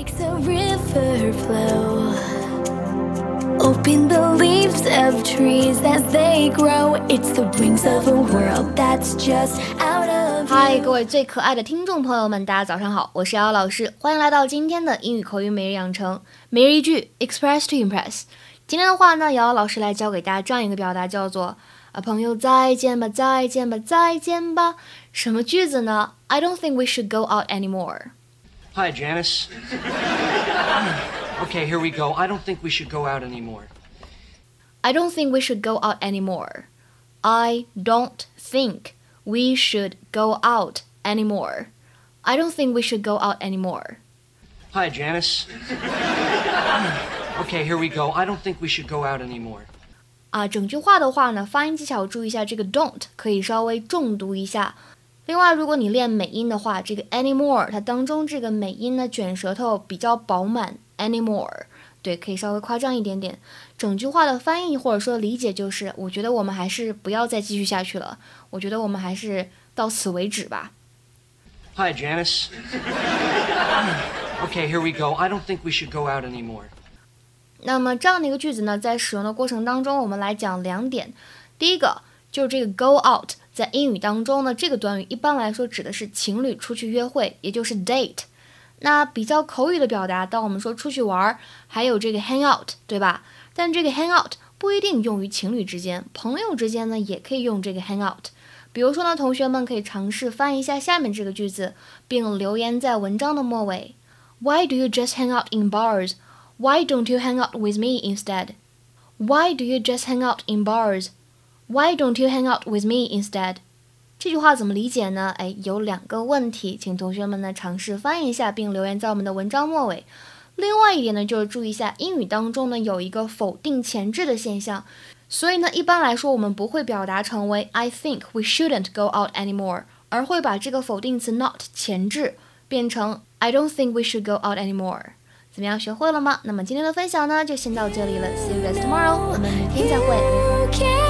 makes a river flow. Open the leaves of trees as they grow. It's the wings of a world that's just out of 嗨， you. 各位最可爱的听众朋友们，大家早上好，我是瑶瑶老师，欢迎来到今天的英语口语每日养成，每日一句，express to impress。今天的话呢，瑶瑶老师来教给大家这样一个表达，叫做啊，朋友再见吧，再见吧，再见吧。什么句子呢？I don't think we should go out anymore。 Hi, Janice. okay, here we go. I don't think we should go out anymore. I don't think we should go out anymore. I don't think we should go out anymore. I don't think we should go out anymore. Hi, Janice. okay, here we go. I don't think we should go out anymore. 啊，整句话的话呢，发音技巧注意一下，这个 don't 可以稍微重读一下。 另外，如果你练美音的话，这个 anymore 它当中这个美音呢卷舌头比较饱满，anymore 对，可以稍微夸张一点点。整句话的翻译或者说理解就是，我觉得我们还是不要再继续下去了，我觉得我们还是到此为止吧。Hi, Janice. okay, here we go. I don't think we should go out anymore. 那么这样的一个句子呢，在使用的过程当中，我们来讲两点。第一个就是这个 go out，在英语当中呢，这个短语一般来说指的是情侣出去约会，也就是 date。那比较口语的表达，当我们说出去玩儿，还有这个 hang out，对吧？但这个 hang out 不一定用于情侣之间，朋友之间呢也可以用这个 hang out。比如说呢，同学们可以尝试翻译一下下面这个句子，并留言在文章的末尾。Why do you just hang out in bars? Why don't you hang out with me instead? Why do you just hang out in bars? Why don't you hang out with me instead? 这句话怎么理解呢？哎，有两个问题，请同学们呢尝试翻译一下，并留言在我们的文章末尾。另外一点呢，就是注意一下英语当中呢有一个否定前置的现象，所以呢一般来说我们不会表达成为 I think we shouldn't go out anymore，而会把这个否定词 not 前置变成 I don't think we should go out anymore。怎么样，学会了吗？那么今天的分享呢就先到这里了，See you guys tomorrow，我们明天再会。